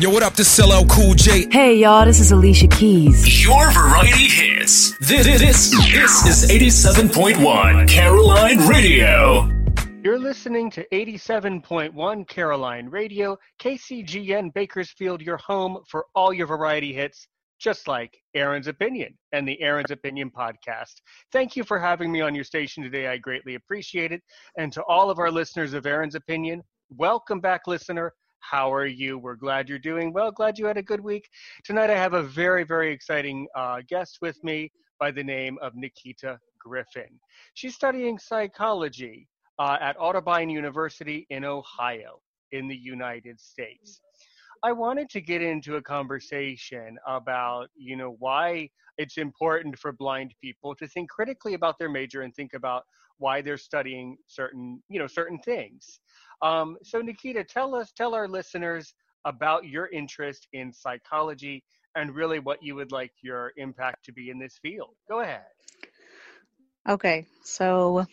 Yo, what up? This is LL Cool J. Hey, y'all, this is Alicia Keys. Your variety hits. This, this, this is 87.1 Caroline Radio. You're listening to 87.1 Caroline Radio, KCGN Bakersfield, your home for all your variety hits, just like Aaron's Opinion and the Aaron's Opinion podcast. Thank you for having me on your station today. I greatly appreciate it. And to all of our listeners of Aaron's Opinion, welcome back, listener. How are you? We're glad you're doing well. Glad you had a good week. Tonight, I have a very, very exciting uh, guest with me by the name of Nikita Griffin. She's studying psychology uh, at Otterbein University in Ohio, in the United States. I wanted to get into a conversation about, you know, why it's important for blind people to think critically about their major and think about why they're studying certain, you know, certain things. Um, so, Nikita, tell us, tell our listeners about your interest in psychology and really what you would like your impact to be in this field. Go ahead. Okay, so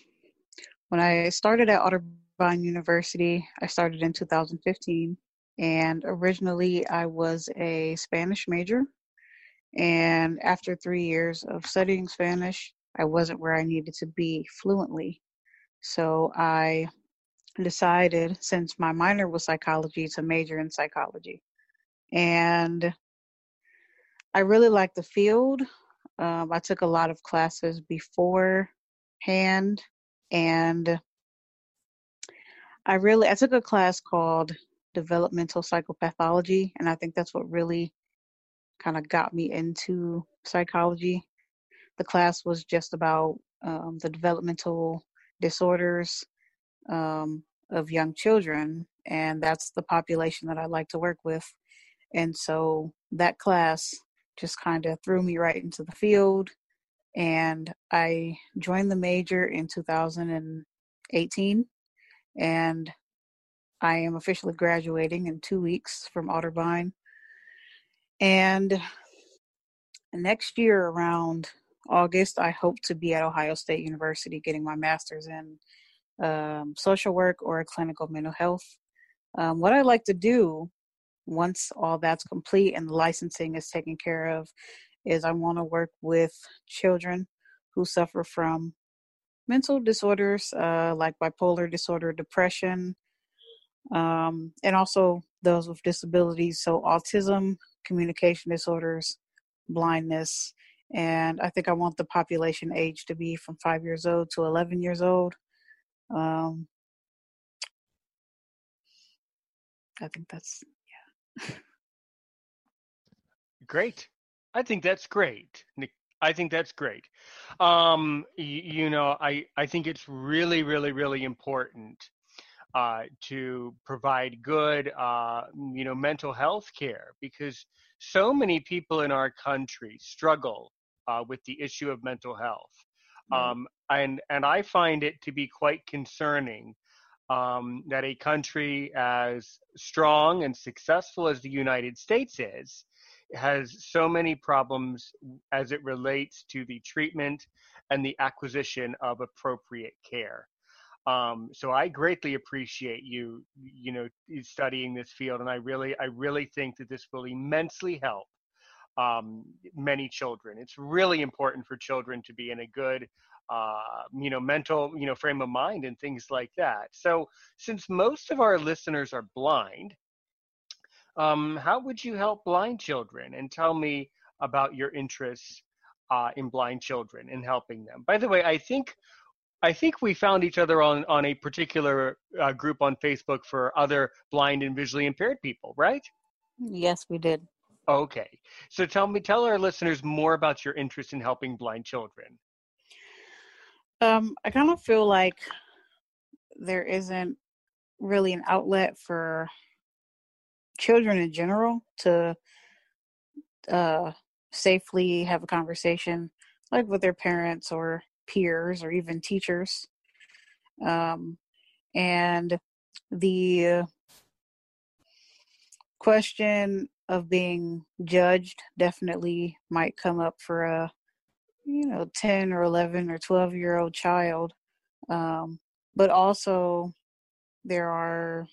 when I started at Otterbein University, I started in 2015, and originally I was a Spanish major. And after three years of studying Spanish, I wasn't where I needed to be fluently. So I decided, since my minor was psychology, to major in psychology. And I really liked the field. Um, I took a lot of classes beforehand, and I really I took a class called developmental psychopathology, and I think that's what really kind of got me into psychology. The class was just about um, the developmental disorders um, of young children, and that's the population that I like to work with. And so that class just kind of threw me right into the field, and I joined the major in 2018, and I am officially graduating in two weeks from Otterbein. And next year, around August, I hope to be at Ohio State University getting my master's in um, social work or clinical mental health. Um, what I like to do once all that's complete and licensing is taken care of is I want to work with children who suffer from mental disorders uh, like bipolar disorder, depression, um, and also those with disabilities, so autism, communication disorders, blindness. And I think I want the population age to be from five years old to 11 years old. Um, I think that's yeah. Great. I think that's great. I think that's great. Um, you, you know, I I think it's really, really, really important uh, to provide good, uh, you know, mental health care because so many people in our country struggle uh, with the issue of mental health. Um, and and I find it to be quite concerning um, that a country as strong and successful as the United States is has so many problems as it relates to the treatment and the acquisition of appropriate care. Um, so I greatly appreciate you, you know, studying this field, and I really, I really think that this will immensely help um, many children. It's really important for children to be in a good, uh, you know, mental, you know, frame of mind and things like that. So, since most of our listeners are blind, um, how would you help blind children? And tell me about your interests uh, in blind children and helping them. By the way, I think I think we found each other on on a particular uh, group on Facebook for other blind and visually impaired people, right? Yes, we did. Okay. So tell me, tell our listeners more about your interest in helping blind children. Um, I kind of feel like there isn't really an outlet for children in general to uh, safely have a conversation, like with their parents or peers or even teachers. Um, and the question of being judged definitely might come up for a you know 10 or 11 or 12 year old child um, but also there are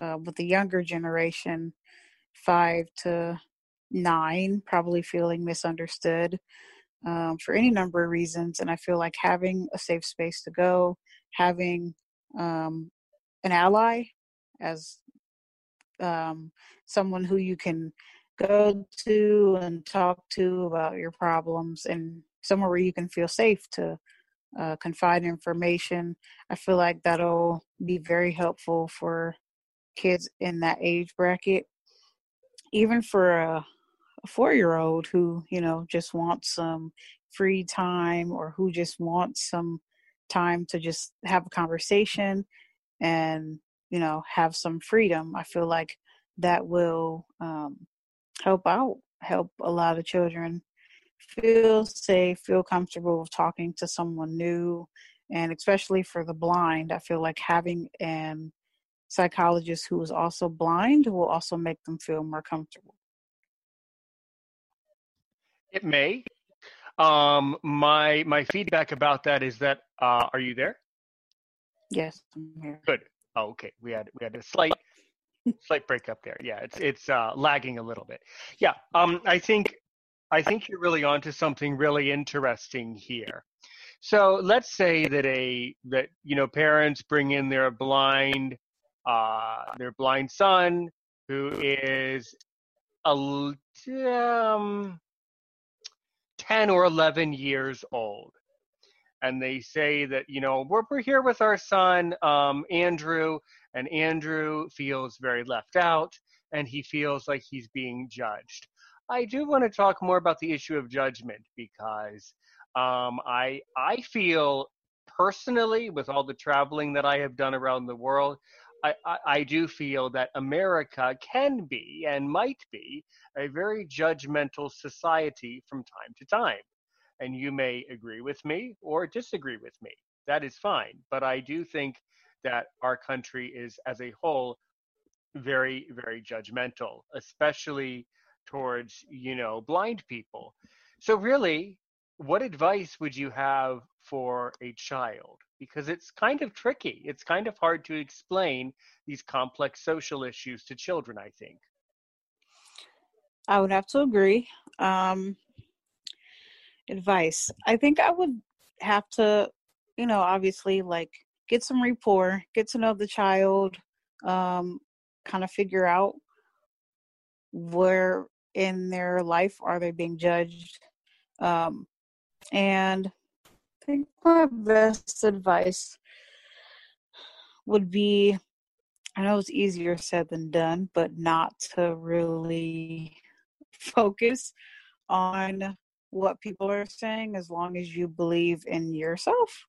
uh, with the younger generation five to nine probably feeling misunderstood um, for any number of reasons and i feel like having a safe space to go having um, an ally as um, someone who you can go to and talk to about your problems and somewhere where you can feel safe to uh, confide information. I feel like that'll be very helpful for kids in that age bracket. Even for a, a four year old who, you know, just wants some free time or who just wants some time to just have a conversation and, you know, have some freedom. I feel like that will um, help out, help a lot of children feel safe, feel comfortable talking to someone new. And especially for the blind, I feel like having an psychologist who is also blind will also make them feel more comfortable. It may. Um, my my feedback about that is that uh, are you there? Yes, I'm here. Good. Oh, okay. We had we had a slight slight break up there. Yeah, it's it's uh, lagging a little bit. Yeah. Um, I think I think you're really onto something really interesting here. So let's say that a that you know parents bring in their blind uh, their blind son who is a um, 10 or 11 years old. And they say that you know we're, we're here with our son um, andrew and andrew feels very left out and he feels like he's being judged. I do want to talk more about the issue of judgment because um, I I feel personally, with all the traveling that I have done around the world, I, I, I do feel that America can be and might be a very judgmental society from time to time. And you may agree with me or disagree with me. That is fine. But I do think that our country is, as a whole, very, very judgmental, especially towards you know blind people so really what advice would you have for a child because it's kind of tricky. It's kind of hard to explain these complex social issues to children i think. I would have to agree. Um advice. I think i would have to you know obviously like get some rapport get to know the child um kind of figure out where in their life are they being judged um, and think my best advice would be i know it's easier said than done but not to really focus on what people are saying as long as you believe in yourself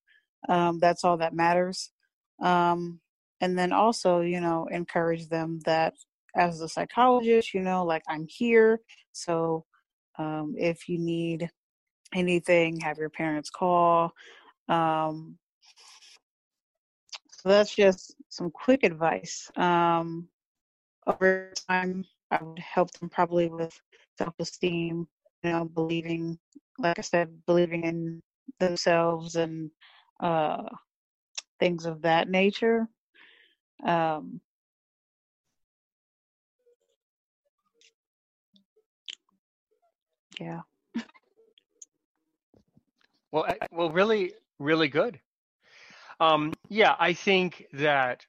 um, that's all that matters um, and then also you know encourage them that as a psychologist, you know, like I'm here. So um, if you need anything, have your parents call. Um, so that's just some quick advice. Um, over time, I would help them probably with self esteem, you know, believing, like I said, believing in themselves and uh, things of that nature. Um, Yeah. Well, well, really, really good. Um, yeah, I think that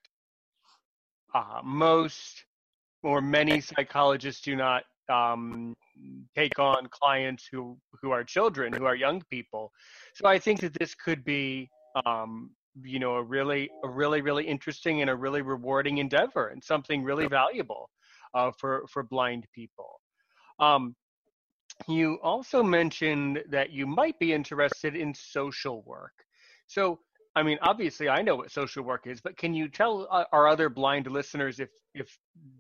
uh, most or many psychologists do not um, take on clients who who are children, who are young people. So I think that this could be, um, you know, a really, a really, really interesting and a really rewarding endeavor, and something really valuable uh, for for blind people. Um, you also mentioned that you might be interested in social work. So, I mean, obviously, I know what social work is, but can you tell uh, our other blind listeners if if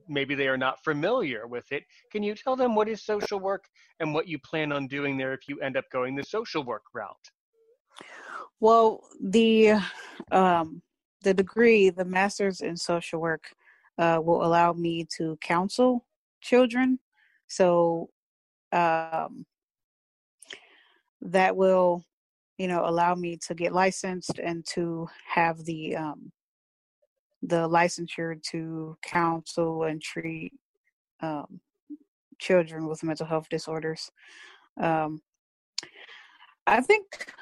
maybe they are not familiar with it? Can you tell them what is social work and what you plan on doing there if you end up going the social work route? Well, the um, the degree, the master's in social work, uh, will allow me to counsel children. So um, that will you know allow me to get licensed and to have the um, the licensure to counsel and treat um, children with mental health disorders. Um, I think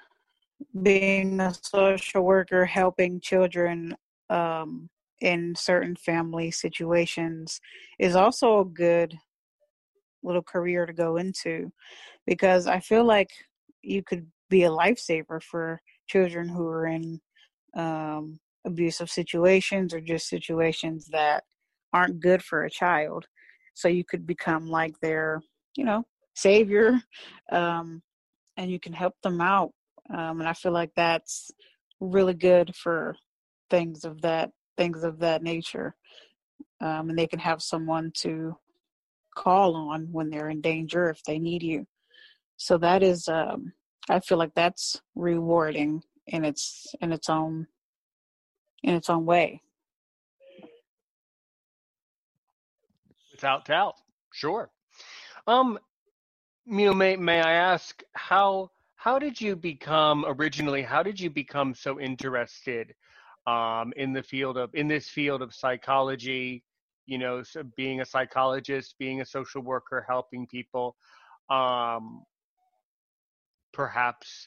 being a social worker helping children um, in certain family situations is also a good little career to go into because I feel like you could be a lifesaver for children who are in um, abusive situations or just situations that aren't good for a child. So you could become like their, you know, savior, um, and you can help them out. Um, and I feel like that's really good for things of that things of that nature. Um, and they can have someone to call on when they're in danger if they need you. So that is um, I feel like that's rewarding in its in its own in its own way. Without doubt, sure. Um, you know, may may I ask how how did you become originally? How did you become so interested um, in the field of in this field of psychology? You know, so being a psychologist, being a social worker, helping people. Um, perhaps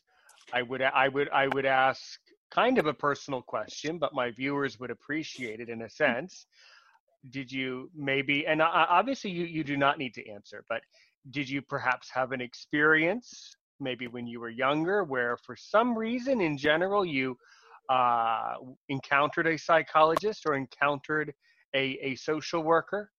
I would I would I would ask kind of a personal question, but my viewers would appreciate it in a sense. Did you maybe and obviously you you do not need to answer, but did you perhaps have an experience maybe when you were younger where for some reason in general you uh, encountered a psychologist or encountered a, a social worker?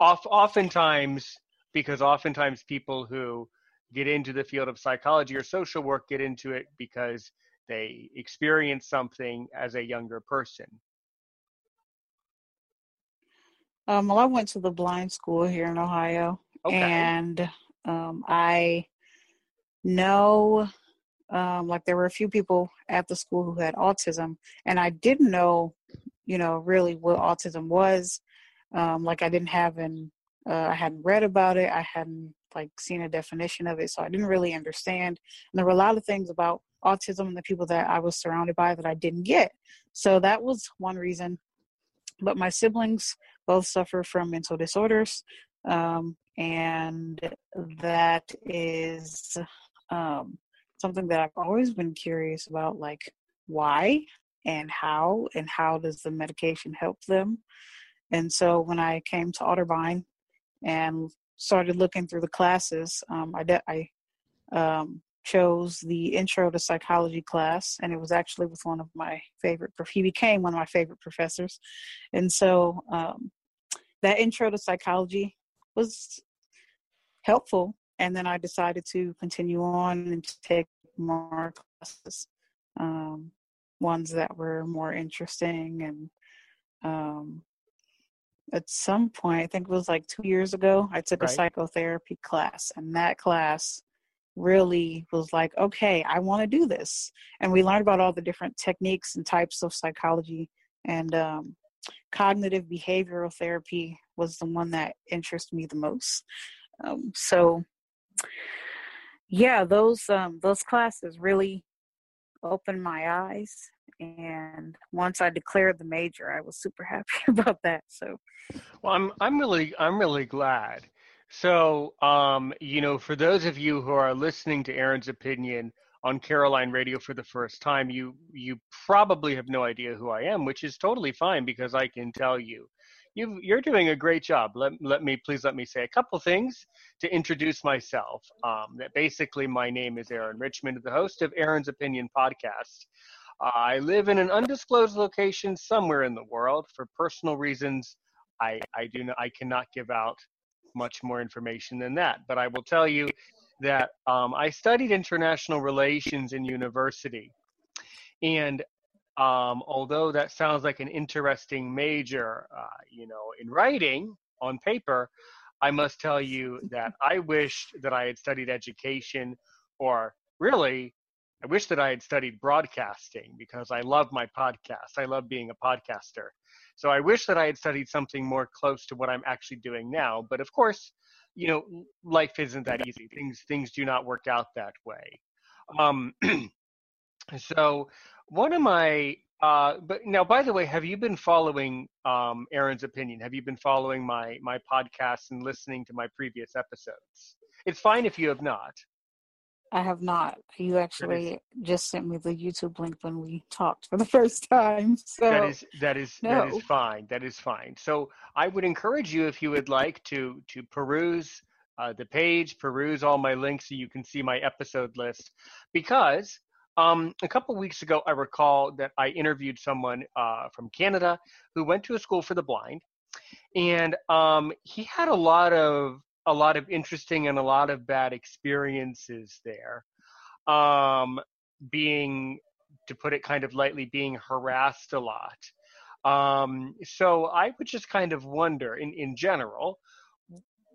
Oft, oftentimes, because oftentimes people who get into the field of psychology or social work get into it because they experience something as a younger person? Um, well, I went to the blind school here in Ohio, okay. and um, I know, um, like, there were a few people at the school who had autism, and I didn't know, you know, really what autism was. Um, like, I didn't have an, uh, I hadn't read about it. I hadn't like seen a definition of it, so I didn't really understand. And there were a lot of things about autism and the people that I was surrounded by that I didn't get. So that was one reason. But my siblings both suffer from mental disorders, um, and that is um, something that I've always been curious about, like why and how, and how does the medication help them. And so when I came to Otterbein and started looking through the classes, um, I, de- I um, chose the intro to psychology class, and it was actually with one of my favorite. He became one of my favorite professors, and so um, that intro to psychology was helpful. And then I decided to continue on and take more classes, um, ones that were more interesting and um, at some point, I think it was like two years ago, I took right. a psychotherapy class, and that class really was like, okay, I want to do this. And we learned about all the different techniques and types of psychology, and um, cognitive behavioral therapy was the one that interested me the most. Um, so, yeah, those um, those classes really opened my eyes and once I declared the major, I was super happy about that. So, well, I'm I'm really I'm really glad. So, um, you know, for those of you who are listening to Aaron's opinion on Caroline Radio for the first time, you you probably have no idea who I am, which is totally fine because I can tell you. You you're doing a great job. Let let me please let me say a couple things to introduce myself. Um, that basically my name is Aaron Richmond, the host of Aaron's Opinion podcast. I live in an undisclosed location somewhere in the world. For personal reasons, I, I do not, I cannot give out much more information than that. But I will tell you that um, I studied international relations in university, and um, although that sounds like an interesting major, uh, you know, in writing on paper, I must tell you that I wished that I had studied education, or really, I wish that I had studied broadcasting because I love my podcast. I love being a podcaster. So I wish that I had studied something more close to what I'm actually doing now. But of course, you know, life isn't that easy. Things things do not work out that way. Um, so one of my uh, but now, by the way, have you been following um, Aaron's opinion? Have you been following my my podcast and listening to my previous episodes? It's fine if you have not. I have not. You actually just sent me the YouTube link when we talked for the first time. So that is that is no. that is fine. That is fine. So I would encourage you if you would like to to peruse uh, the page, peruse all my links so you can see my episode list, because um, a couple weeks ago, I recall that I interviewed someone uh, from Canada who went to a school for the blind, and um, he had a lot of a lot of interesting and a lot of bad experiences there. Um, being, to put it kind of lightly, being harassed a lot. Um, so I would just kind of wonder, in in general,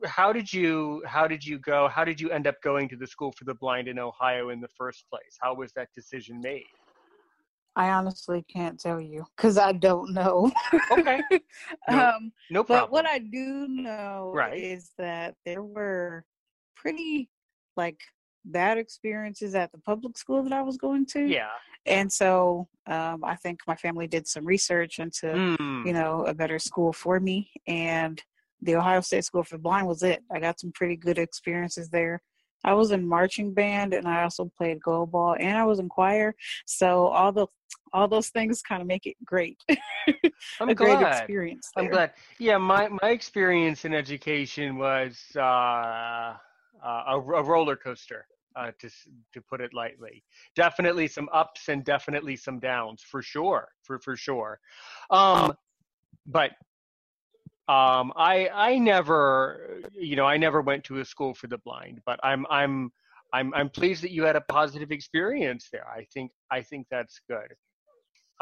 how did you how did you go how did you end up going to the school for the blind in ohio in the first place? How was that decision made? I honestly can't tell you because i don't know. Okay. No, um no problem but what i do know Right. is that there were pretty like bad experiences at the public school that i was going to. Yeah. And so um, i think my family did some research into Hmm. you know a better school for me. And the ohio state school for the blind was it. I got some pretty good experiences there. I was in marching band and i also played goalball and i was in choir. So all the all those things kind of make it great. I'm a great glad. experience i'm glad. Yeah my my experience in education was uh, uh, a, a roller coaster uh, to to put it lightly. Definitely some ups and definitely some downs for sure, for for sure. Um, but um, I I never you know I never went to a school for the blind, but I'm I'm I'm I'm pleased that you had a positive experience there. I think I think that's good.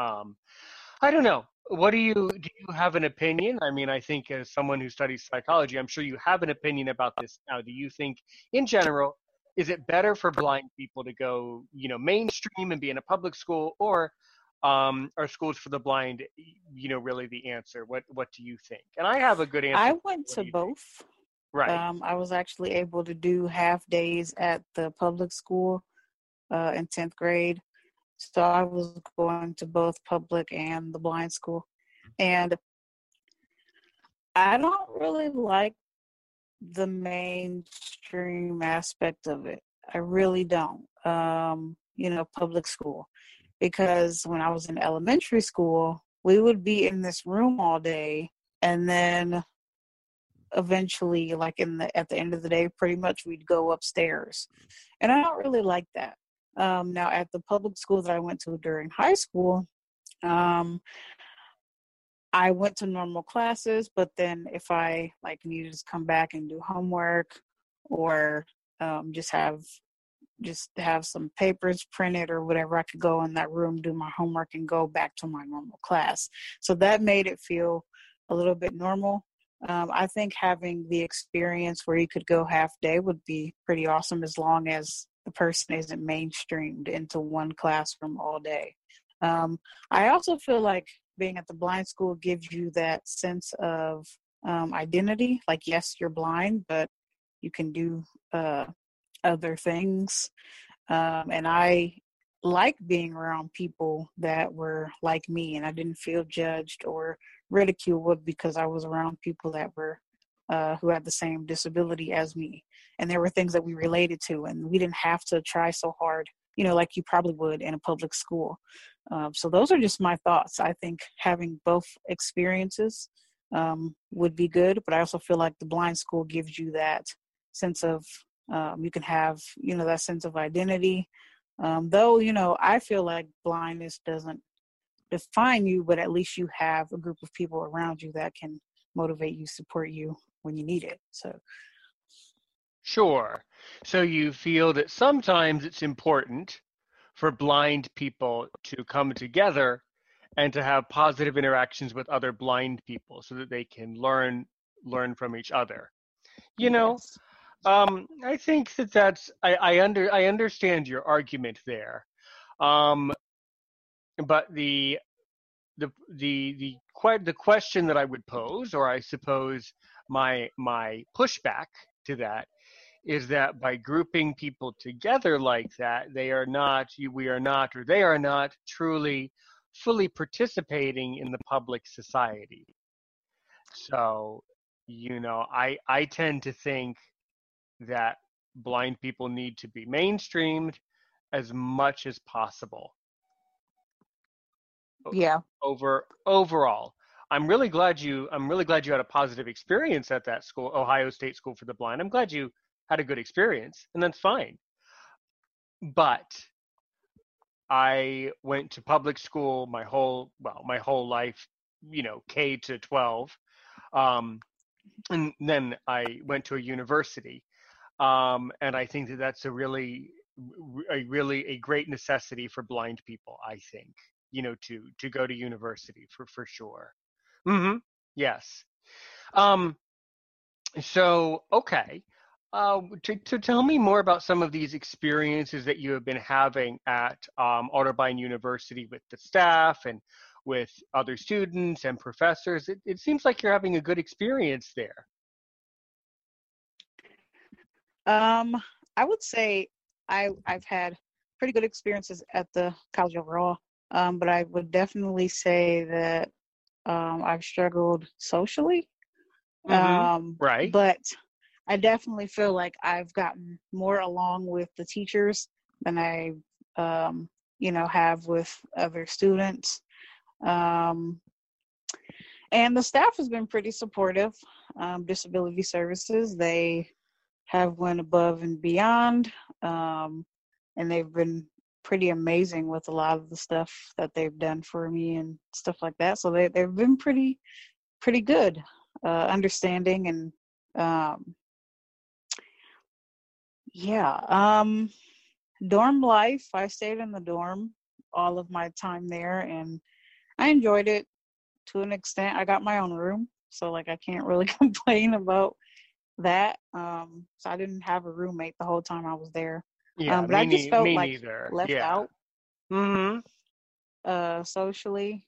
Um, I don't know. What do you do? You have an opinion? I mean, I think as someone who studies psychology, I'm sure you have an opinion about this now. Do you think, in general, is it better for blind people to go, you know, mainstream and be in a public school, or um, are schools for the blind, you know, really the answer? What What do you think? And I have a good answer. i went to you think? both Right. um, i was actually able to do half days at the public school uh, in 10th grade so i was going to both public and the blind school and i don't really like the mainstream aspect of it i really don't um, you know public school because when i was in elementary school we would be in this room all day and then eventually like in the at the end of the day pretty much we'd go upstairs. And i don't really like that. Um, now at the public school that i went to during high school um, i went to normal classes but then if i like needed to come back and do homework or um, just have just have some papers printed or whatever i could go in that room do my homework and go back to my normal class so that made it feel a little bit normal um, I think having the experience where you could go half day would be pretty awesome as long as the person isn't mainstreamed into one classroom all day. Um, I also feel like being at the blind school gives you that sense of um, identity. Like, yes, you're blind, but you can do uh, other things. Um, and I like being around people that were like me and I didn't feel judged or ridiculed because I was around people that were uh, who had the same disability as me. And there were things that we related to, and we didn't have to try so hard, you know, like you probably would in a public school. Um, so those are just my thoughts. I think having both experiences um, would be good, but I also feel like the blind school gives you that sense of um, you can have, you know, that sense of identity. Um, though, you know, I feel like blindness doesn't define you, but at least you have a group of people around you that can motivate you, support you when you need it. So, Sure. So you feel that sometimes it's important for blind people to come together and to have positive interactions with other blind people so that they can learn learn from each other you know Yes. Um, I think that that's I, I under I understand your argument there, um, but the the the the que- the question that I would pose, or I suppose my my pushback to that, is that by grouping people together like that, they are not we are not or they are not truly fully participating in the public society. So you know I I tend to think that blind people need to be mainstreamed as much as possible. Yeah. over overall. I'm really glad you i'm really glad you had a positive experience at that school ohio state school for the blind. I'm glad you had a good experience and that's fine. But i went to public school my whole well my whole life you know k to 12 um, and then i went to a university um, and I think that that's a really, a really a great necessity for blind people. I think you know to to go to university for for sure. Mm-hmm. Yes. Um. So okay. Uh, to, to tell me more about some of these experiences that you have been having at um, Otterbein University with the staff and with other students and professors. It, it seems like you're having a good experience there. Um, I would say I I've had pretty good experiences at the college overall. Um, but I would definitely say that um, I've struggled socially. Mhm. Um, Right. But I definitely feel like I've gotten more along with the teachers than I, um, you know, have with other students. Um, and the staff has been pretty supportive. Um, disability services, they have went above and beyond, um, and they've been pretty amazing with a lot of the stuff that they've done for me and stuff like that. So they they've been pretty pretty good, uh, understanding and um, yeah. Um, dorm life. I stayed in the dorm all of my time there, and I enjoyed it to an extent. I got my own room, so like I can't really complain about that. Um, so I didn't have a roommate the whole time I was there. Yeah, um, but I just felt like neither. Left yeah. out hmm uh, socially.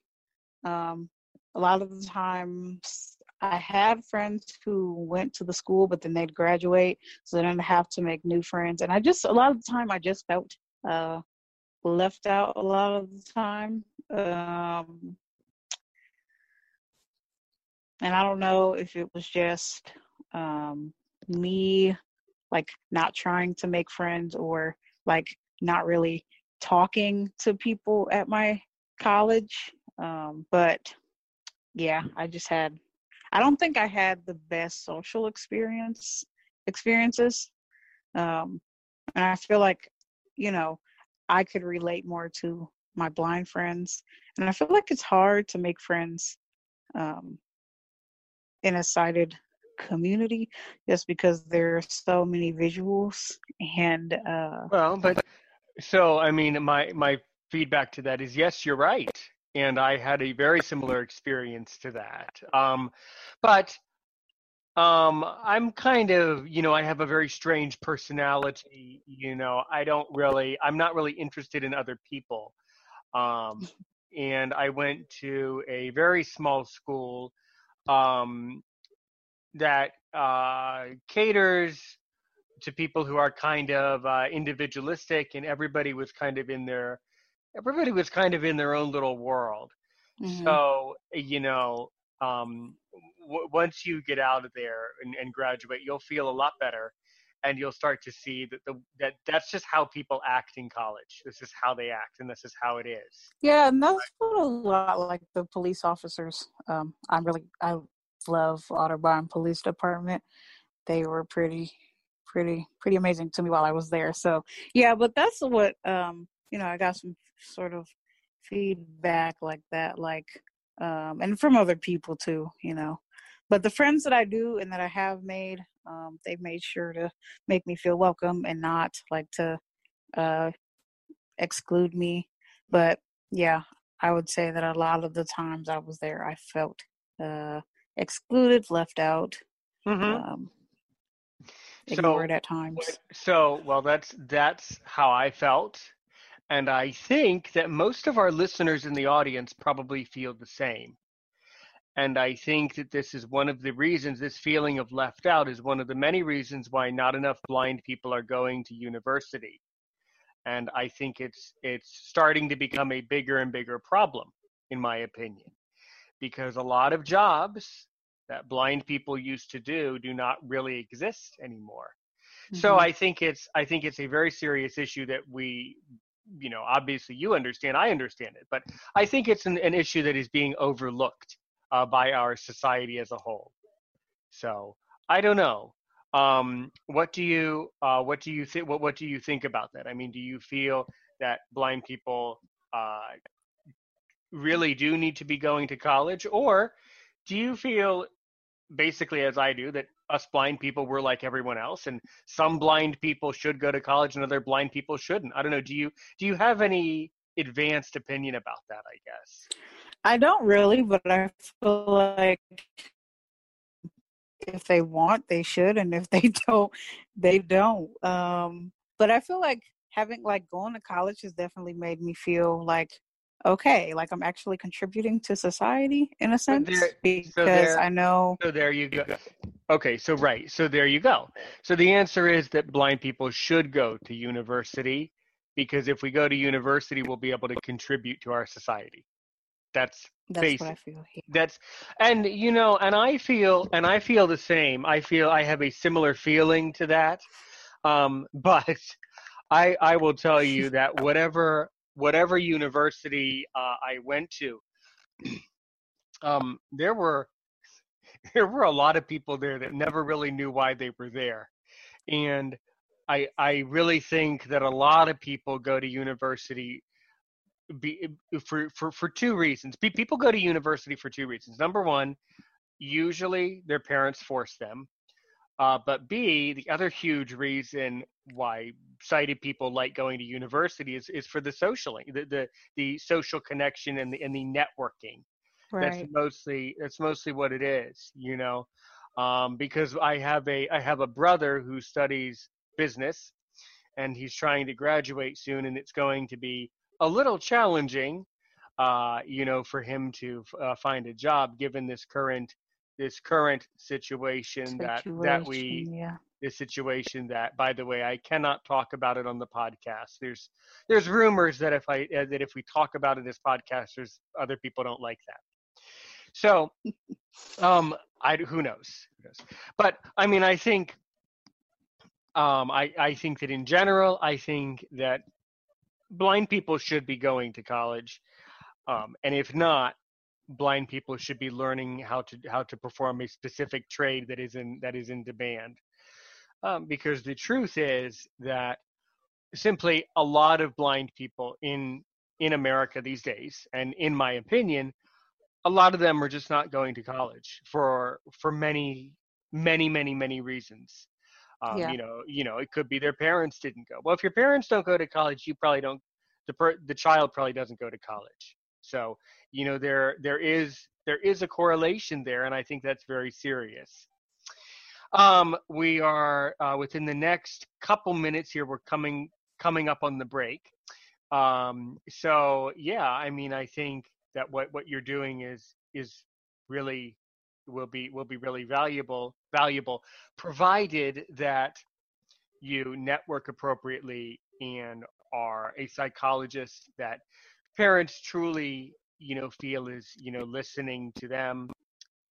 Um, a lot of the times, I had friends who went to the school, but then they'd graduate, so then I'd have to make new friends. And I just, a lot of the time, I just felt uh, left out a lot of the time. Um, and I don't know if it was just um, me, like not trying to make friends, or like not really talking to people at my college. Um, but yeah, I just had. I don't think I had the best social experience experiences, um, and I feel like, you know, I could relate more to my blind friends, and I feel like it's hard to make friends um, in a sighted community just because there are so many visuals and uh, Well, but so I mean, my my feedback to that is yes, you're right, and I had a very similar experience to that. Um, but um, I'm kind of, you know, I have a very strange personality. You know, I don't really, I'm not really interested in other people. Um, and I went to a very small school um, that uh, caters to people who are kind of uh, individualistic, and everybody was kind of in their everybody was kind of in their own little world. mhm. So you know, um, w- once you get out of there and, and graduate, you'll feel a lot better, and you'll start to see that the that that's just how people act in college. This is how they act, and this is how it is. Yeah, and that's what a lot like the police officers. Um, I'm really I love Otterbein Police Department. They were pretty, pretty, pretty amazing to me while I was there. So yeah, but that's what um, you know. I got some sort of feedback like that, like um, and from other people too. You know, but the friends that I do and that I have made, um, they've made sure to make me feel welcome and not like to uh, exclude me. But yeah, I would say that a lot of the times I was there, I felt uh, excluded, left out, Mm-hmm. um, ignored at times. So, well, that's that's how I felt, and I think that most of our listeners in the audience probably feel the same. And I think that this is one of the reasons this feeling of left out is one of the many reasons why not enough blind people are going to university. And I think it's it's starting to become a bigger and bigger problem, in my opinion, because a lot of jobs that blind people used to do do not really exist anymore. So Mhm. I think it's I think it's a very serious issue that we you know obviously you understand I understand it but I think it's an, an issue that is being overlooked uh, by our society as a whole. So I don't know. Um, what do you uh, what do you think what what do you think about that? I mean, do you feel that blind people uh, really do need to be going to college, or do you feel basically as I do that us blind people were like everyone else, and some blind people should go to college and other blind people shouldn't? I don't know. Do you do you have any advanced opinion about that? I guess. I don't really, but I feel like if they want, they should, and if they don't, they don't. Um, but I feel like having like going to college has definitely made me feel like okay, like I'm actually contributing to society in a sense there- so because there- I know. So there you go. Okay, so right. So there you go. So the answer is that blind people should go to university because if we go to university, we'll be able to contribute to our society. That's That's what I feel. here. that's and you know and i feel and i feel the same i feel i have a similar feeling to that um but i i will tell you that whatever whatever university uh, i went to um there were there were a lot of people there that never really knew why they were there and i i really think that a lot of people go to university be, for, for for two reasons. People go to university for two reasons. Number one, usually their parents force them. Uh, but B, the other huge reason why sighted people like going to university is, is for the socialing, the, the the social connection and the and the networking. Right. That's mostly that's mostly what it is, you know. Um, because I have a I have a brother who studies business, and he's trying to graduate soon, and it's going to be a little challenging, uh, you know, for him to uh, find a job given this current this current situation, that that we yeah. this situation that by the way i cannot talk about it on the podcast. There's there's rumors that if i uh, that if we talk about it as podcasters other people don't like that. So um i who knows? Who knows? But i mean i think um i i think that in general i think that blind people should be going to college um and if not blind people should be learning how to how to perform a specific trade that is in that is in demand um, because the truth is that simply a lot of blind people in in America these days, and in my opinion, a lot of them are just not going to college for for many many many many reasons. Um, Yeah. You know, you know, it could be their parents didn't go. Well, if your parents don't go to college, you probably don't. The per, the child probably doesn't go to college. So you know there there is there is a correlation there, and I think that's very serious. Um, we are uh, within the next couple minutes here. We're coming coming up on the break. Um, so yeah, I mean, I think that what what you're doing is is really will be will be really valuable valuable, provided that you network appropriately and are a psychologist that parents truly you know feel is you know listening to them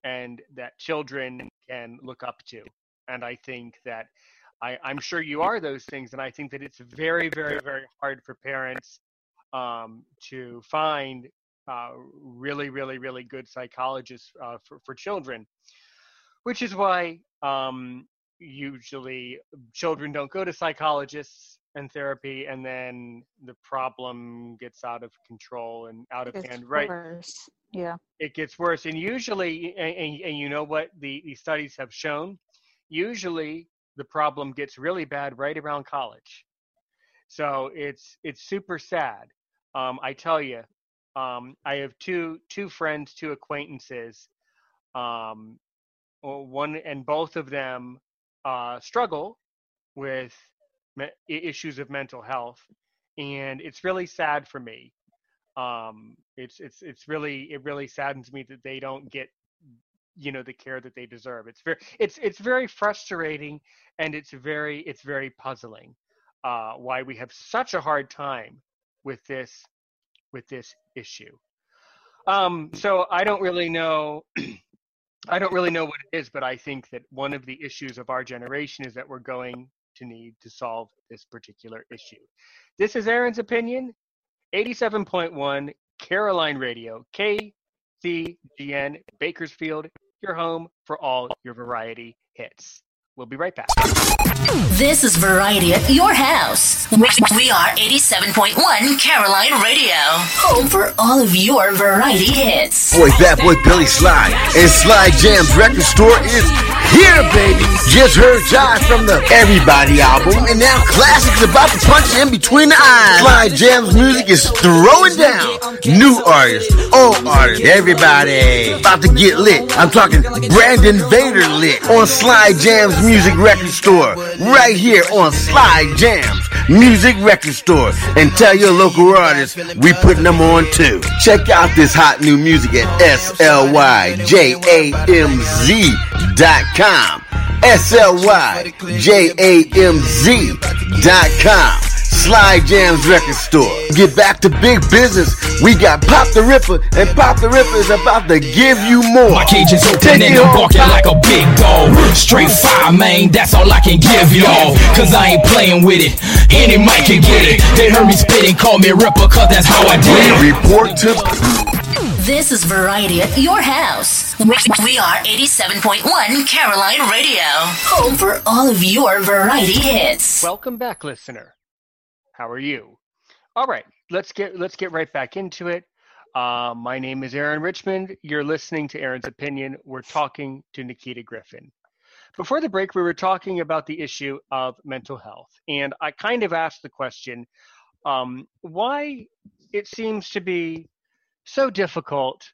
and that children can look up to. And I think that I, I'm sure you are those things. And I think that it's very, very, very hard for parents um, to find uh, really, really, really good psychologists uh, for, for children, which is why um, usually children don't go to psychologists and therapy, and then the problem gets out of control and out of It's hand. Right worse. Yeah. it gets worse. And usually, and, and, and you know what the, the studies have shown, usually the problem gets really bad right around college. So it's it's super sad. Um, I tell you, um, I have two two friends, two acquaintances, um, one and both of them uh, struggle with me- issues of mental health, and it's really sad for me. Um, it's it's it's really it really saddens me that they don't get you know the care that they deserve. It's very it's it's very frustrating, and it's very it's very puzzling uh, why we have such a hard time with this with this issue. Um, so I don't really know. I don't really know what it is, but I think that one of the issues of our generation is that we're going to need to solve this particular issue. This is Aaron's opinion. 87.1 Caroline Radio, KCGN Bakersfield, your home for all your variety hits. We'll be right back. This is Variety at your house. We are 87.1 Caroline Radio, home for all of your variety hits. Boy, that boy Billy Sly and Sly Jamz record store is baby. Just heard Josh from the Everybody album, and now classics about to punch in between the eyes. Sly Jamz music is throwing down. New artists, old artists, everybody about to get lit. I'm talking Brandon Vader lit on Sly Jamz Music Record Store, right here on Sly Jamz Music Record Store. And tell your local artists we putting them on too. Check out this hot new music at SLYJAMZ dot com. S-L-Y-J-A-M-Z dot com. Sly Jamz record store. Get back to big business. We got Pop the Ripper, and Pop the Ripper is about to give you more. My cage is open Take and I'm walking like a big dog. Straight fire, man, that's all I can give y'all. Cause I ain't playing with it. Any mic can get it. They heard me spit and call me Ripper, cause that's how I did it. Report to This is Variety at your house. We are 87.1 Caroline Radio, home for all of your variety hits. Welcome back, listener. How are you? All right, let's get let's get right back into it. Uh, my name is Aaron Richmond. You're listening to Aaron's Opinion. We're talking to Nakita Griffin. Before the break, we were talking about the issue of mental health, and I kind of asked the question um, why it seems to be so difficult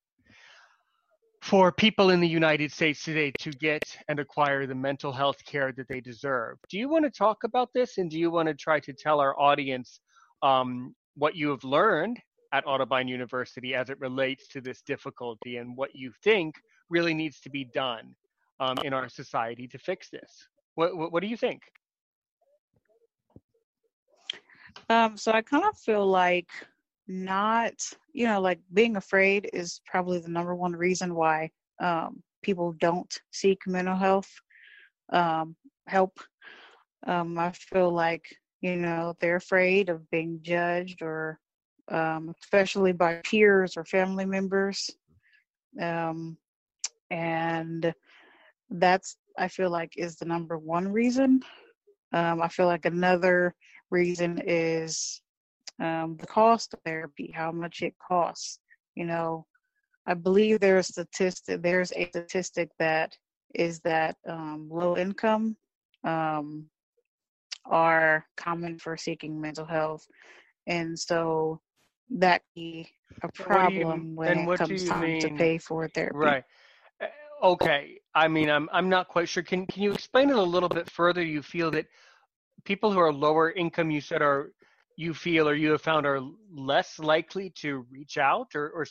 for people in the United States today to get and acquire the mental health care that they deserve. Do you want to talk about this and do you want to try to tell our audience um, what you have learned at Otterbein University as it relates to this difficulty and what you think really needs to be done um, in our society to fix this? What, what, what do you think? Um, so I kind of feel like not, you know, like being afraid is probably the number one reason why um, people don't seek mental health um, help. Um, I feel like, you know, they're afraid of being judged or um, especially by peers or family members. Um, and that's, I feel like, is the number one reason. Um, I feel like another reason is um, the cost of therapy, how much it costs. You know, I believe there's statistic. There's a statistic that is that um, low income um, are common for seeking mental health, and so that be a What you- problem when it comes time to pay for therapy. Right. Uh, Okay. I mean, I'm I'm not quite sure. Can can you explain it a little bit further? You feel that people who are lower income, you said, are you feel or you have found are less likely to reach out, or or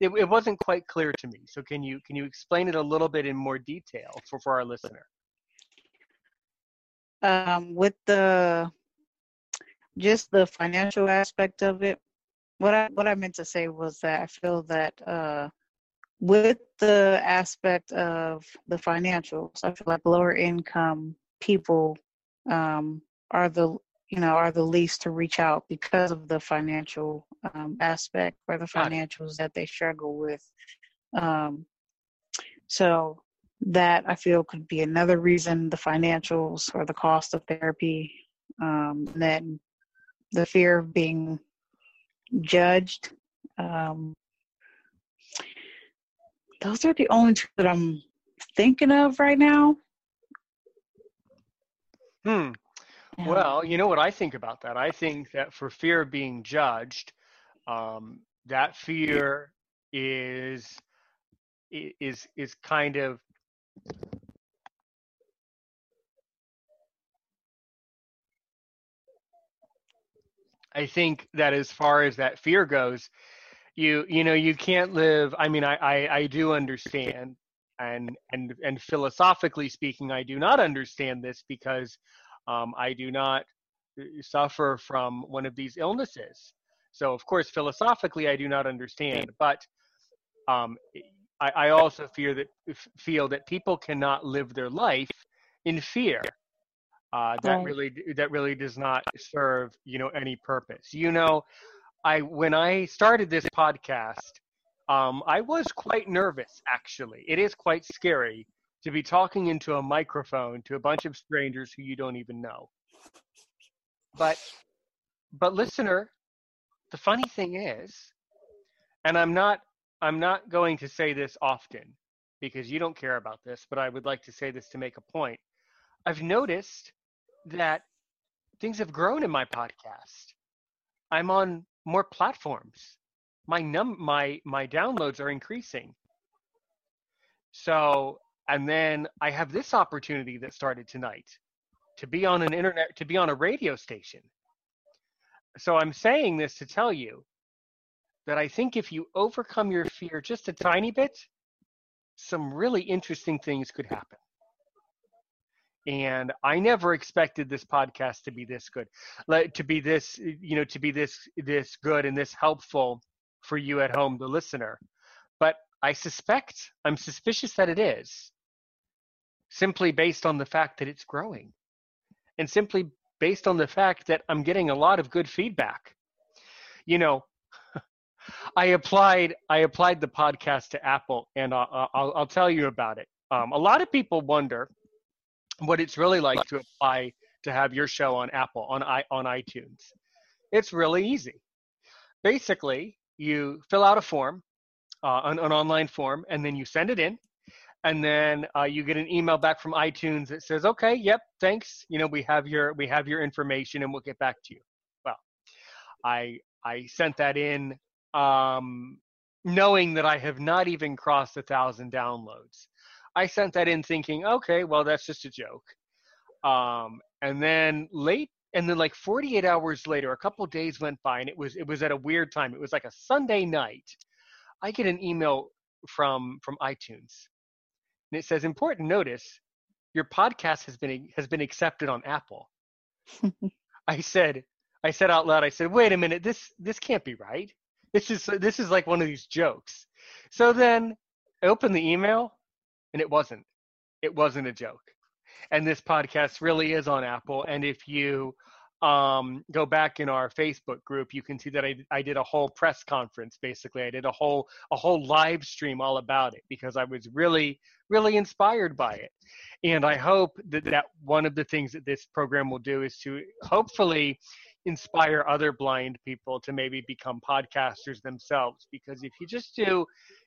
it, it wasn't quite clear to me. So can you can you explain it a little bit in more detail for for our listener? um, with the just the financial aspect of it what i what i meant to say was that i feel that uh with the aspect of the financials i feel like lower income people um are the you know are the least to reach out because of the financial um aspect or the financials that they struggle with um so that I feel could be another reason the financials or the cost of therapy. Um, then the fear of being judged. Um, those are the only two that I'm thinking of right now. Hmm. Well, you know what I think about that? I think that for fear of being judged, um, that fear is is is kind of I think that as far as that fear goes, you you know you can't live. I mean, I I, I do understand, and and and philosophically speaking, I do not understand this because um, I do not uh, suffer from one of these illnesses. So of course, philosophically, I do not understand, but um, I, I also fear that feel that people cannot live their life in fear. Uh, that Right. really that really does not serve you know any purpose. You know, I when I started this podcast, um, I was quite nervous. Actually, it is quite scary to be talking into a microphone to a bunch of strangers who you don't even know. But but listener, the funny thing is, and I'm not I'm not going to say this often because you don't care about this, but I would like to say this to make a point. I've noticed that things have grown in my podcast. I'm on more platforms. My num my my downloads are increasing. So, and then I have this opportunity that started tonight to be on an internet to be on a radio station. So I'm saying this to tell you that I think if you overcome your fear just a tiny bit, some really interesting things could happen. And I never expected this podcast to be this good, to be this, you know, to be this this good and this helpful for you at home, the listener. But I suspect, I'm suspicious that it is, simply based on the fact that it's growing, and simply based on the fact that I'm getting a lot of good feedback. You know, I applied I applied the podcast to Apple, and I'll, I'll, I'll tell you about it. Um, a lot of people wonder what it's really like to apply to have your show on Apple on i on iTunes. It's really easy. Basically, you fill out a form, uh, an, an online form, and then you send it in, and then uh, you get an email back from iTunes that says, "Okay, yep, thanks. You know, we have your we have your information, and we'll get back to you." Well, I I sent that in um, knowing that I have not even crossed a thousand downloads. I sent that in thinking, okay, well, that's just a joke. Um, and then late, and then like 48 hours later, a couple days went by, and it was it was at a weird time. It was like a Sunday night. I get an email from from iTunes, and it says, "Important notice: your podcast has been has been accepted on Apple." I said, I said out loud, I said, "Wait a minute, this this can't be right. This is this is like one of these jokes." So then I opened the email, and it wasn't. It wasn't a joke. And this podcast really is on Apple. And if you um, go back in our Facebook group, you can see that I, I did a whole press conference. Basically, I did a whole a whole live stream all about it because I was really really inspired by it. And I hope that that one of the things that this program will do is to hopefully inspire other blind people to maybe become podcasters themselves because if you just do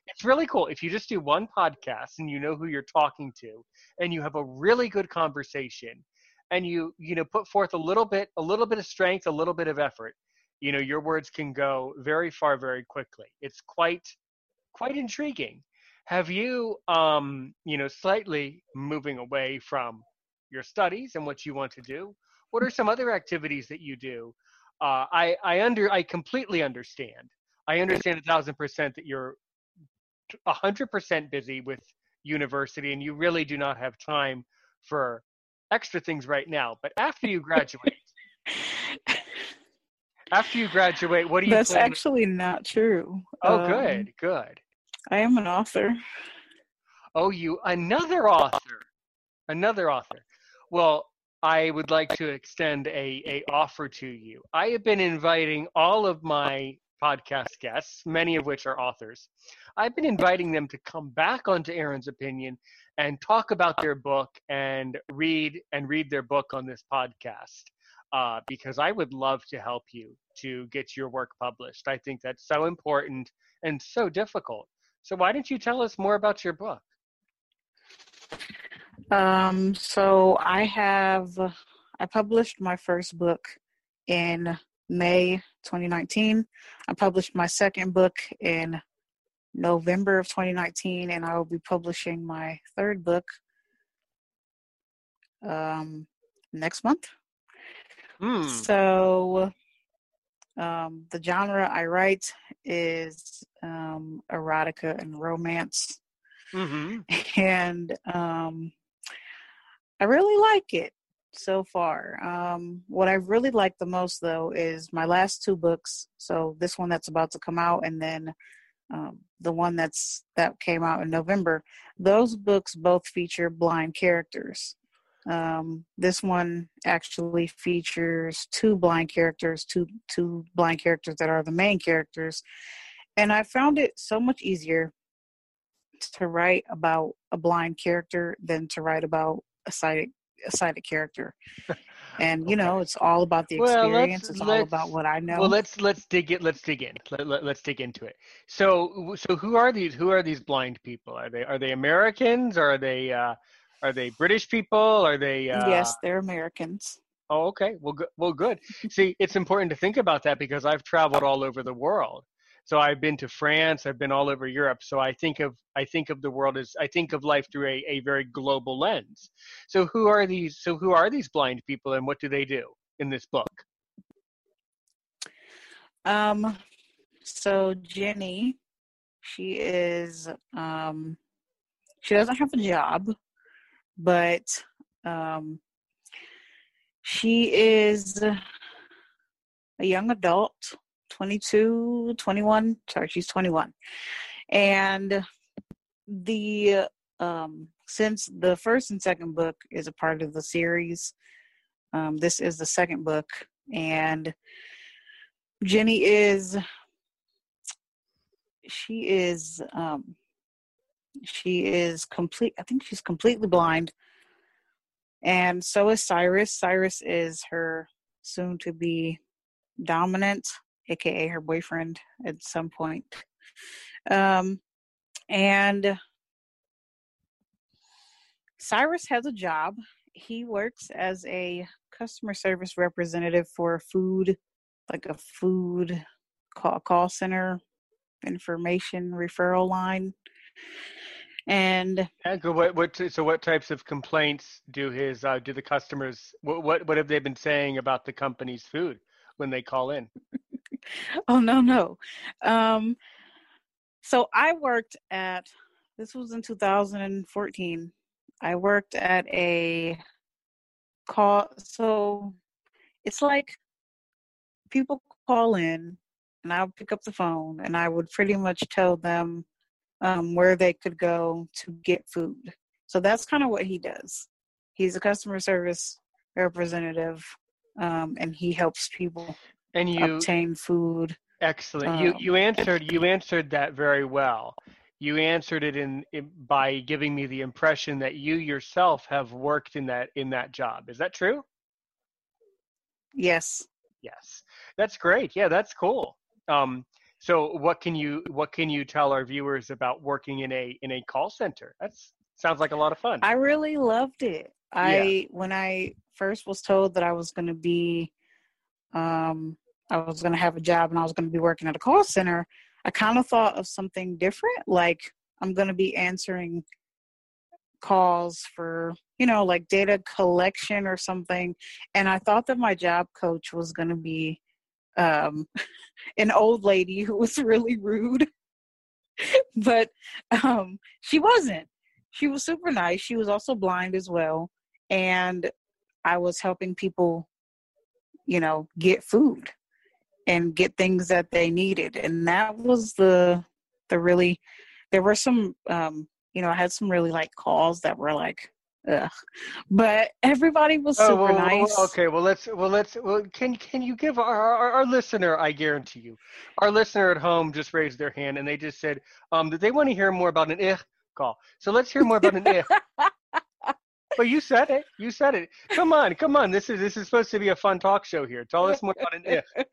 it's really cool if you just do one podcast and you know who you're talking to and you have a really good conversation and you you know put forth a little bit a little bit of strength a little bit of effort you know your words can go very far very quickly. It's quite quite intriguing. Have you um you know slightly moving away from your studies and what you want to do? What are some other activities that you do? Uh, i i under i completely understand. I understand a thousand percent that you're a hundred percent busy with university and you really do not have time for extra things right now but after you graduate after you graduate what do you That's plan actually not true. oh Um, good good I am an author. Oh, you another author, another author. Well, I would like to extend a a offer to you. I have been inviting all of my podcast guests, many of which are authors. I've been inviting them to come back onto Aaron's opinion and talk about their book and read and read their book on this podcast. Uh, because I would love to help you to get your work published. I think that's so important and so difficult. So why don't you tell us more about your book? Um, so I have I published my first book in May 2019. I published my second book in November of 2019, and I will be publishing my third book um, next month. Hmm. So, um, the genre I write is um, erotica and romance, hmm and um, I really like it so far. Um, what I really like the most, though, is my last two books. So this one that's about to come out, and then um, the one that's that came out in November. Those books both feature blind characters. Um, this one actually features two blind characters, two two blind characters that are the main characters, and I found it so much easier to write about a blind character than to write about a sighted a sighted character. And you know, it's all about the Well, experience. it's all about what I know. Well, let's let's dig it. Let's dig in. Let, let, let's dig into it. So, so who are these? Who are these blind people? Are they are they Americans? Or are they uh, are they British people? Are they? Uh, yes, they're Americans. Oh, okay. Well, good. Well, good. See, it's important to think about that because I've traveled all over the world. So I've been to France. I've been all over Europe. So I think of I think of the world as I think of life through a, a very global lens. So who are these? So who are these blind people, and what do they do in this book? Um, so Jenny, she is um, she doesn't have a job, but um, she is a young adult, 22, 21. Sorry, she's 21, and the um, since the first and second book is a part of the series, um, this is the second book, and Jenny is she is um she is complete I think she's completely blind. And so is Cyrus. Cyrus is her soon to be dominant, aka her boyfriend at some point. Um and Cyrus has a job. He works as a customer service representative for a food like a food call, call center information referral line and What what so what types of complaints do his uh, do the customers what, what what have they been saying about the company's food when they call in? oh no no. Um so i worked at this was in 2014 i worked at a call so it's like people call in and i would pick up the phone and i would pretty much tell them um, where they could go to get food. So that's kind of what he does. He's a customer service representative um, and he helps people And you obtain food excellent. You um, you answered you answered that very well. You answered it in, in by giving me the impression that you yourself have worked in that in that job. Is that true? yes Yes. That's great. Yeah, that's cool. Um so what can you what can you tell our viewers about working in a in a call center? That's sounds like a lot of fun. I really loved it. I when I first was told that I was going to be um I was going to have a job and I was going to be working at a call center, I kind of thought of something different like I'm going to be answering calls for, you know, like data collection or something and I thought that my job coach was going to be um an old lady who was really rude. but um she wasn't she was super nice. She was also blind as well. And I was helping people, you know, get food and get things that they needed. And that was the the really there were some um, you know, I had some really like calls that were like ugh. But everybody was super Oh, well, well, nice. okay. Well, let's. Well, let's. Well, can can you give our, our our listener? I guarantee you, our listener at home just raised their hand and they just said, um, that they want to hear more about an ich call. So let's hear more about an ich. But you said it. You said it. Come on, come on. This is this is supposed to be a fun talk show here. Tell us more about an ich.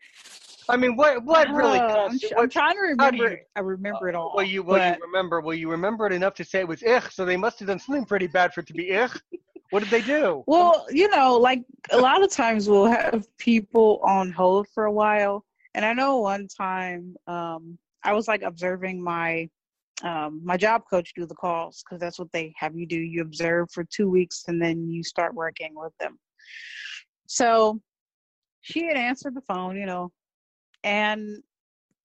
I mean, what what really? I'm, consti- tr- I'm trying to remember you- it. I remember it all. Well, you well but you remember well you remember it enough to say it was ich. So they must have done something pretty bad for it to be ich. What did they do? Well, you know, like a lot of times we'll have people on hold for a while. And I know one time um, I was like observing my um, my job coach do the calls because that's what they have you do. You observe for two weeks and then you start working with them. So she had answered the phone, you know, and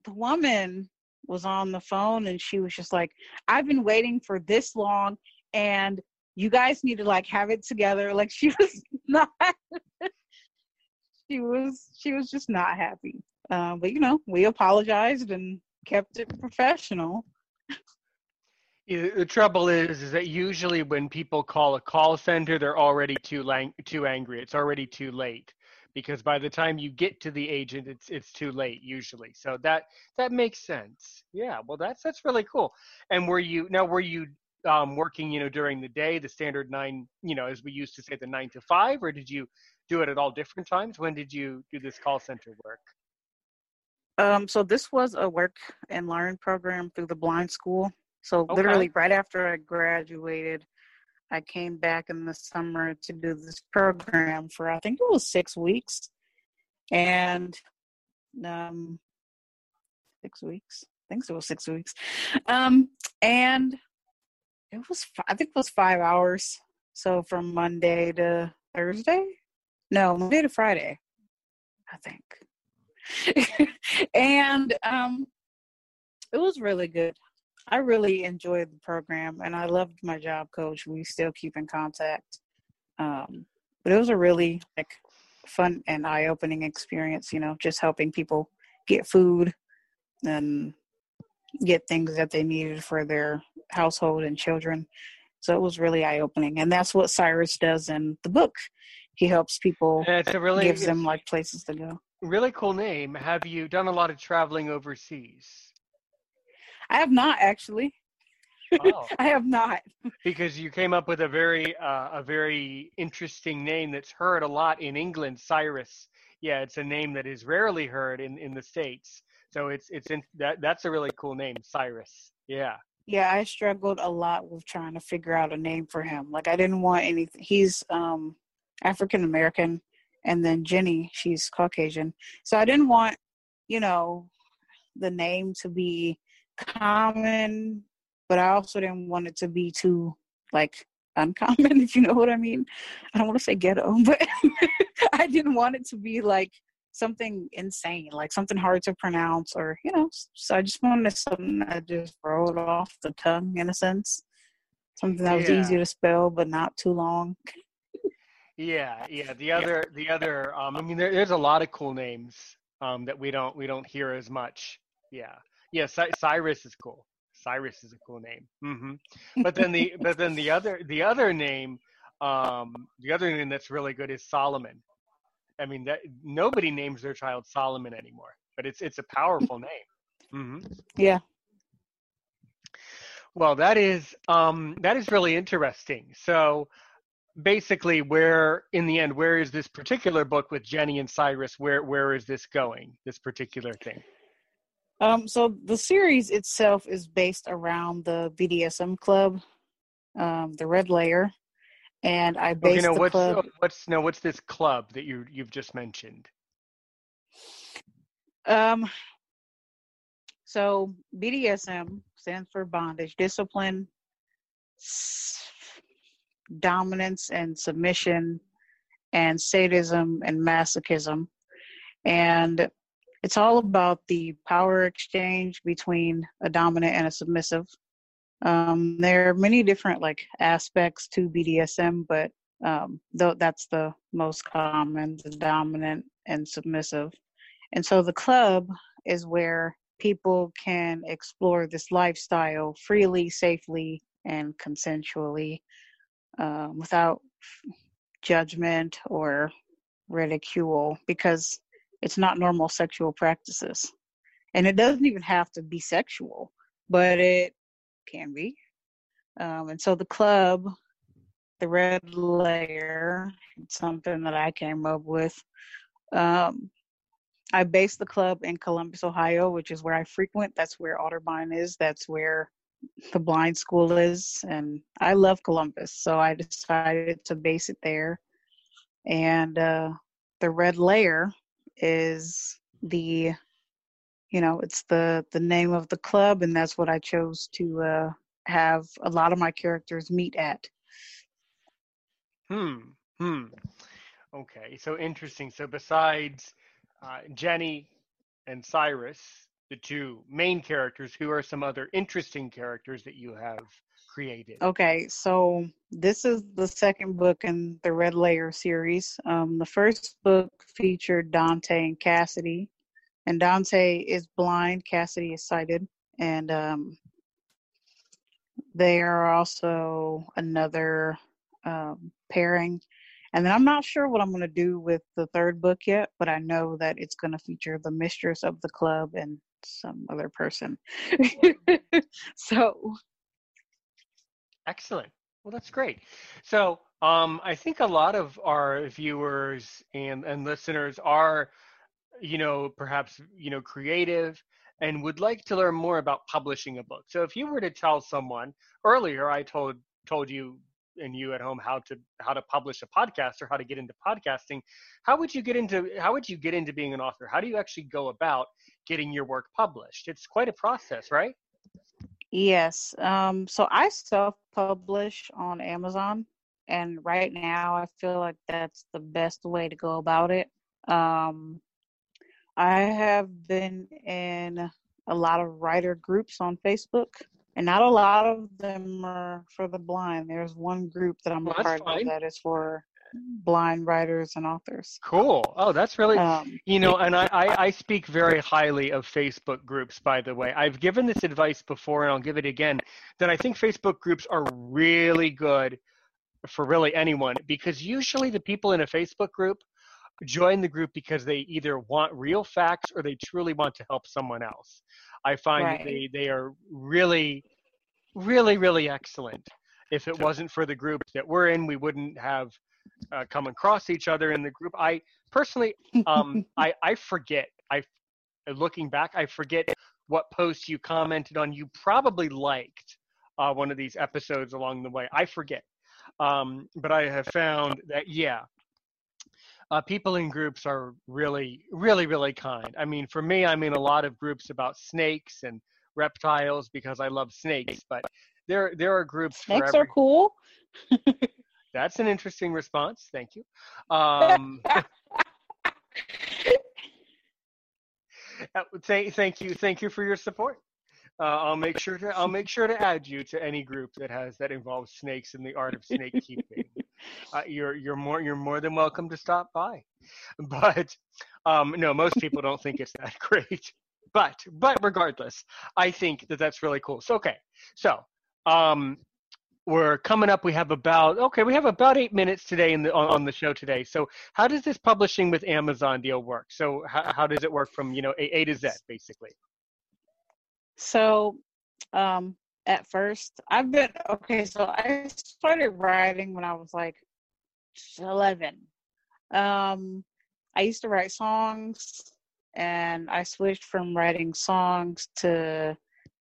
the woman was on the phone and she was just like, I've been waiting for this long and you guys need to like have it together. Like she was not she was she was just not happy. Uh, but you know, we apologized and kept it professional. The trouble is, is that usually when people call a call center, they're already too lang- too angry. It's already too late because by the time you get to the agent, it's it's too late usually. So that that makes sense. Yeah, well, that's that's really cool. And were you now were you um, working, you know, during the day, the standard nine, you know, as we used to say, the nine to five, or did you do it at all different times? When did you do this call center work? Um, so this was a work and learn program through the blind school. So Okay. literally right after I graduated, I came back in the summer to do this program for I think it was six weeks, and um, six weeks. I think it was six weeks, um, and it was I think it was five hours. So from Monday to Thursday, no Monday to Friday, I think, and um, it was really good. I really enjoyed the program and I loved my job coach. We still keep in contact. Um, but it was a really like fun and eye opening experience, you know, just helping people get food and get things that they needed for their household and children. So it was really eye opening. And that's what Cyrus does in the book. He helps people, And it's a really gives them like places to go. really cool name. Have you done a lot of traveling overseas? I have not actually. Oh. I have not. because you came up with a very uh, a very interesting name that's heard a lot in England, Cyrus. Yeah, it's a name that is rarely heard in, in the states. So it's it's in that that's a really cool name, Cyrus. Yeah. Yeah, I struggled a lot with trying to figure out a name for him. Like I didn't want anything. He's um African American, and then Jenny, she's Caucasian. So I didn't want, you know, the name to be common, but I also didn't want it to be too like uncommon, if you know what I mean. I don't want to say ghetto, but I didn't want it to be like something insane, like something hard to pronounce, or you know. So I just wanted something that just rolled off the tongue, in a sense, something that was Yeah. easy to spell but not too long. Yeah, yeah. The other, the other. Um, I mean, there, there's a lot of cool names um, that we don't we don't hear as much. Yeah, yeah. Cy- Cyrus is cool. Cyrus is a cool name. hmm But then the but then the other the other name, um, the other name that's really good is Solomon. I mean, that nobody names their child Solomon anymore, but it's it's a powerful name. hmm Yeah. Well, that is um, that is really interesting. So, basically, where in the end, where is this particular book with Jenny and Cyrus? Where where is this going? This particular thing. Um, so the series itself is based around the BDSM club, um, the Red Layer, and I Okay, based the what's club. what's no, what's this club that you you've just mentioned? Um, so BDSM stands for bondage, discipline, s- dominance and submission, and sadism and masochism. And it's all about the power exchange between a dominant and a submissive. Um, there are many different like aspects to BDSM, but um, though that's the most common, the dominant and submissive. And so the club is where people can explore this lifestyle freely, safely, and consensually um, without judgment or ridicule because it's not normal sexual practices. And it doesn't even have to be sexual, but it can be. Um, and so the club, the red layer, it's something that I came up with. Um, I based the club in Columbus, Ohio, which is where I frequent. That's where Otterbein is. That's where the blind school is, and I love Columbus, so I decided to base it there. And uh, the red layer is the, you know, it's the the name of the club, and that's what I chose to uh, have a lot of my characters meet at. Hmm. Hmm. Okay. So interesting. So besides uh, Jenny and Cyrus, the two main characters, who are some other interesting characters that you have created? Okay, so this is the second book in the Red Layer series. Um, the first book featured Dante and Cassidy, and Dante is blind, Cassidy is sighted, and um, they are also another um, pairing. And then I'm not sure what I'm going to do with the third book yet, but I know that it's going to feature the mistress of the club and some other person. so excellent. Well, that's great. So um, I think a lot of our viewers and, and listeners are, you know, perhaps you know creative and would like to learn more about publishing a book. So if you were to tell someone earlier, I told told you and you at home how to how to publish a podcast or how to get into podcasting how would you get into how would you get into being an author how do you actually go about getting your work published it's quite a process right yes um so i self-publish on amazon and right now i feel like that's the best way to go about it um i have been in a lot of writer groups on facebook and not a lot of them are for the blind. There's one group that I'm well, a part fine. of that is for blind writers and authors. Cool. Oh, that's really um, you know, and I, I, I speak very highly of Facebook groups. By the way, I've given this advice before, and I'll give it again. That I think Facebook groups are really good for really anyone because usually the people in a Facebook group join the group because they either want real facts or they truly want to help someone else. I find right. they they are really, really, really excellent. If it wasn't for the group that we're in, we wouldn't have uh, come across each other in the group. I personally, um, I I forget. I looking back, I forget what post you commented on. You probably liked uh, one of these episodes along the way. I forget, um, but I have found that yeah, uh, people in groups are really, really, really kind. I mean, for me, I'm in a lot of groups about snakes and reptiles because I love snakes. But there, there are groups. Snakes are cool. That's an interesting response. Thank you. Um, uh, thank, thank you, thank you for your support. Uh, I'll make sure to I'll make sure to add you to any group that has that involves snakes and the art of snake keeping. Uh, you're you're more you're more than welcome to stop by, but um, no, most people don't think it's that great. But but regardless, I think that that's really cool. So okay, so um, we're coming up. We have about okay, we have about eight minutes today in the on, on, the show today. So how does this publishing with Amazon deal work? So how, how does it work from you know A, a to Z basically? So, um, at first, I've been okay. So I started writing when I was like eleven. Um, I used to write songs, and I switched from writing songs to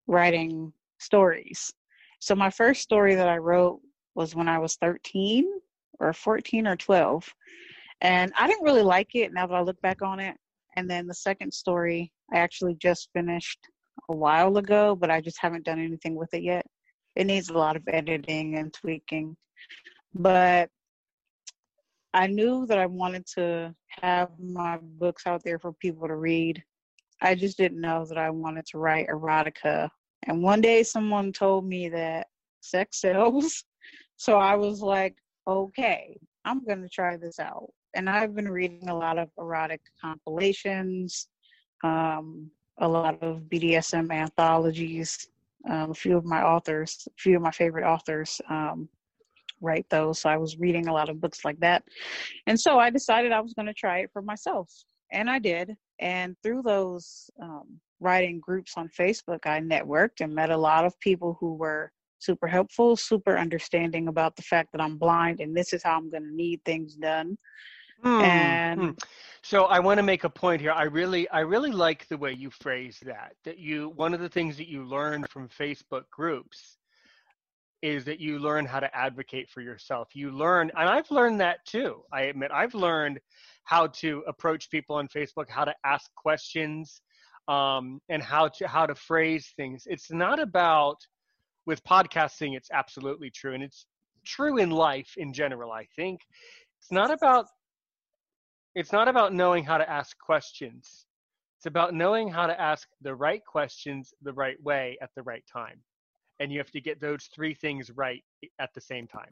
writing stories. So my first story that I wrote was when I was 13 or 14 or 12. And I didn't really like it now that I look back on it. And then the second story I actually just finished a while ago, but I just haven't done anything with it yet. It needs a lot of editing and tweaking. But I knew that I wanted to have my books out there for people to read. I just didn't know that I wanted to write erotica. And one day someone told me that sex sells. So I was like, okay, I'm going to try this out. And I've been reading a lot of erotic compilations, um, a lot of BDSM anthologies. Um, a few of my authors, a few of my favorite authors, um, write those. So I was reading a lot of books like that. And so I decided I was going to try it for myself. And I did. And through those um, writing groups on Facebook, I networked and met a lot of people who were super helpful, super understanding about the fact that I'm blind and this is how I'm going to need things done. Hmm, and hmm. So I want to make a point here. I really, I really like the way you phrase that. That you, one of the things that you learned from Facebook groups is that you learn how to advocate for yourself. You learn, and I've learned that too. I admit, I've learned how to approach people on Facebook, how to ask questions, um, and how to how to phrase things. It's not about with podcasting. It's absolutely true, and it's true in life in general. I think it's not about it's not about knowing how to ask questions. It's about knowing how to ask the right questions the right way at the right time. And you have to get those three things right at the same time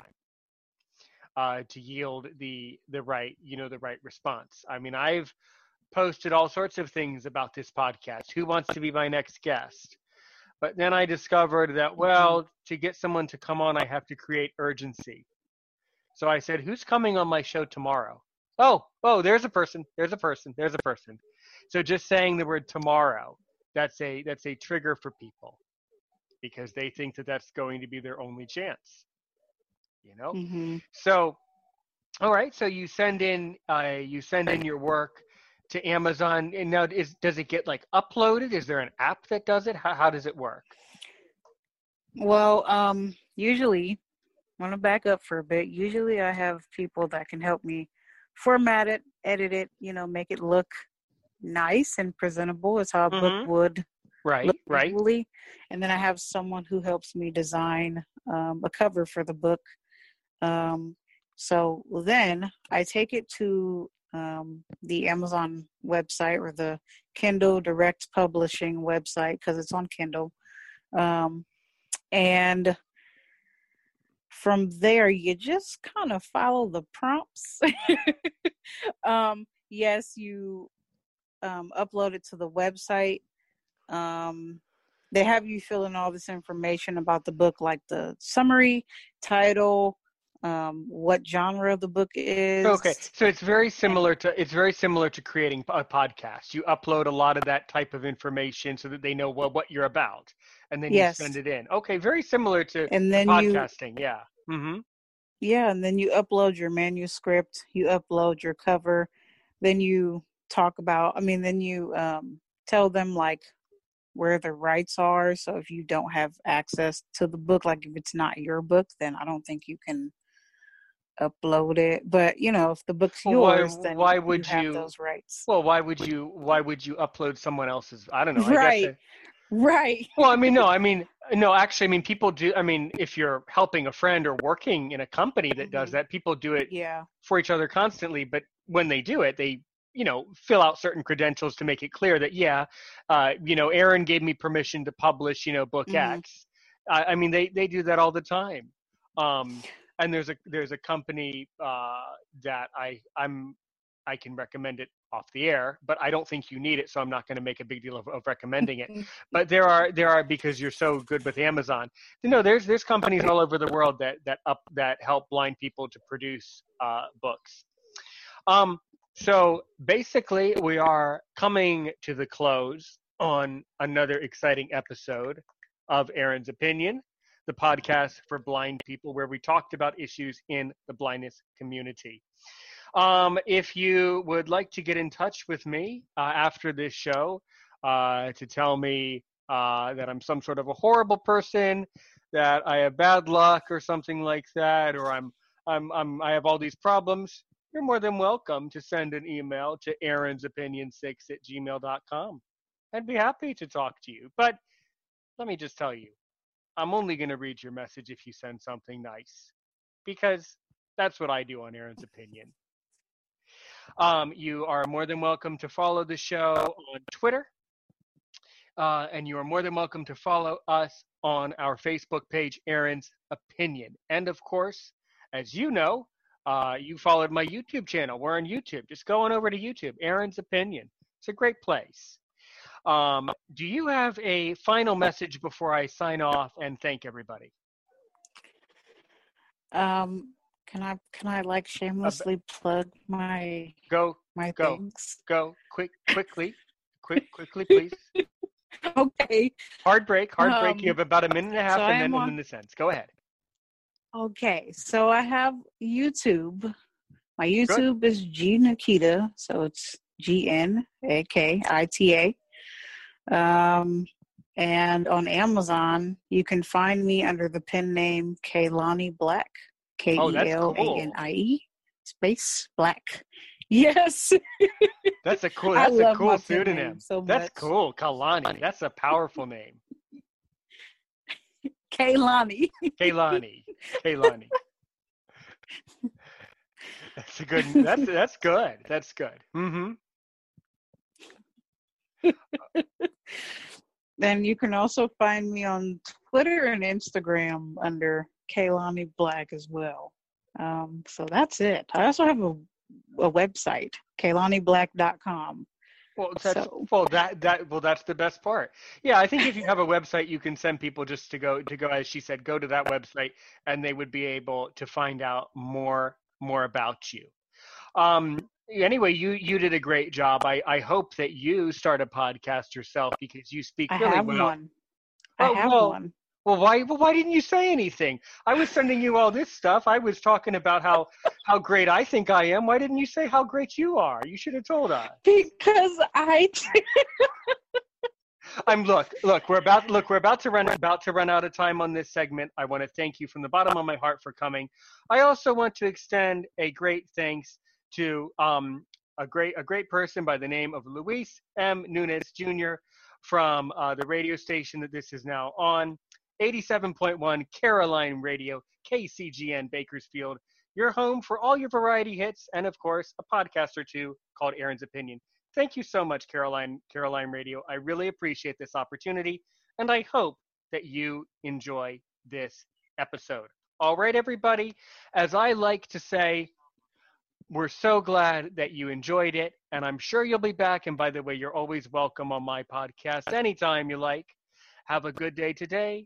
uh, to yield the the right you know the right response. I mean, I've posted all sorts of things about this podcast. Who wants to be my next guest? But then I discovered that well, to get someone to come on, I have to create urgency. So I said, "Who's coming on my show tomorrow?" oh, oh, there's a person, there's a person, there's a person. So just saying the word tomorrow, that's a that's a trigger for people because they think that that's going to be their only chance. You know. hmm So, all right. So you send in uh, you send in your work to Amazon, and now is does it get like uploaded? Is there an app that does it? How how does it work? Well, um, usually, I want to back up for a bit. Usually, I have people that can help me format it, edit it, you know, make it look nice and presentable as how a Mhm. book would Right. Right. visually. And then I have someone who helps me design um, a cover for the book. Um, so then I take it to um, the Amazon website or the Kindle Direct Publishing website because it's on Kindle. Um, and from there, you just kind of follow the prompts. um, yes, you um, upload it to the website. Um, they have you fill in all this information about the book, like the summary, title, um, what genre of the book is. Okay, so it's very similar to it's very similar to creating a podcast. You upload a lot of that type of information so that they know what what you're about, and then Yes. you send it in. Okay, very similar to And then you podcasting. Yeah. Mm-hmm. Yeah, and then you upload your manuscript, you upload your cover, then you talk about, I mean, then you um, tell them like where the rights are. So if you don't have access to the book, like if it's not your book, then I don't think you can upload it. But you know, if the book's Well, why- yours, then why would have you- those rights? Well, why would you why would you upload someone else's? I don't know. I Right. Guess it- Right. well, I mean, no, I mean, no. Actually, I mean, people do. I mean, if you're helping a friend or working in a company that does Mhm. that, people do it Yeah. for each other constantly. But when they do it, they you know fill out certain credentials to make it clear that yeah, uh, you know, Aaron gave me permission to publish you know book Mhm. X. I, I mean, they they do that all the time. Um, and there's a there's a company uh, that I I'm I can recommend it off the air, but I don't think you need it, so I'm not going to make a big deal of, of recommending it. but there are there are because you're so good with Amazon. You know, there's there's companies all over the world that that up that help blind people to produce uh, books. Um, so basically, we are coming to the close on another exciting episode of Aaron's Opinion, the podcast for blind people, where we talked about issues in the blindness community. Um, if you would like to get in touch with me uh, after this show uh, to tell me uh, that I'm some sort of a horrible person, that I have bad luck or something like that, or I'm I'm, I'm I have all these problems, you're more than welcome to send an email to aaronsopinion6 at gmail.com. I'd be happy to talk to you. But let me just tell you, I'm only going to read your message if you send something nice because that's what I do on Aaron's Opinion. Um, you are more than welcome to follow the show on Twitter. Uh, and you are more than welcome to follow us on our Facebook page, Aaron's Opinion. And of course, as you know, uh, you followed my YouTube channel. We're on YouTube. Just go on over to YouTube, Aaron's Opinion. It's a great place. Um, do you have a final message before I sign off and thank everybody? Um, can I can I like shamelessly plug my Go, my go. things? go, quick, quickly, quick, quickly, please. Okay. Hard break, hard break. Um, You have about a minute and a half, so and then on- then this ends. Go ahead. Okay, so I have YouTube. My YouTube Good. is G Nakita, so it's G N A K I T A. Um, and on Amazon, you can find me under the pen name Kelanie Black, K E L A N I E space Black. Yes. That's a cool. That's a cool pseudonym. So that's cool, Kalani. That's a powerful name. Kelanie. Kelanie. Kelanie. That's a good. That's that's good. That's good. Mm-hmm. then you can also find me on Twitter and Instagram under Kelanie Black as well. Um, so that's it. I also have a, a website, KelanieBlack.com. Well, that's, so. well, that that well, that's the best part. Yeah, I think if you have a website, you can send people just to go to go, as she said, go to that website, and they would be able to find out more more about you. Um, anyway, you you did a great job. I I hope that you start a podcast yourself because you speak really I have well. One. I oh, have well, one. Well, why well, why didn't you say anything? I was sending you all this stuff. I was talking about how how great I think I am. Why didn't you say how great you are? You should have told us. Because I I'm look, look, we're about look, we're about to run about to run out of time on this segment. I want to thank you from the bottom of my heart for coming. I also want to extend a great thanks to um, a great a great person by the name of Luis M. Nunes Jr. from uh, the radio station that this is now on, 87.1 Caroline Radio, KCGN Bakersfield. Your home for all your variety hits and of course a podcast or two called Aaron's Opinion. Thank you so much, Caroline, Caroline Radio. I really appreciate this opportunity, and I hope that you enjoy this episode. All right, everybody. As I like to say, we're so glad that you enjoyed it, and I'm sure you'll be back. And by the way, you're always welcome on my podcast anytime you like. Have a good day today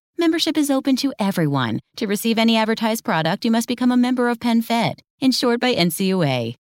Membership is open to everyone. To receive any advertised product, you must become a member of PenFed, insured by NCUA.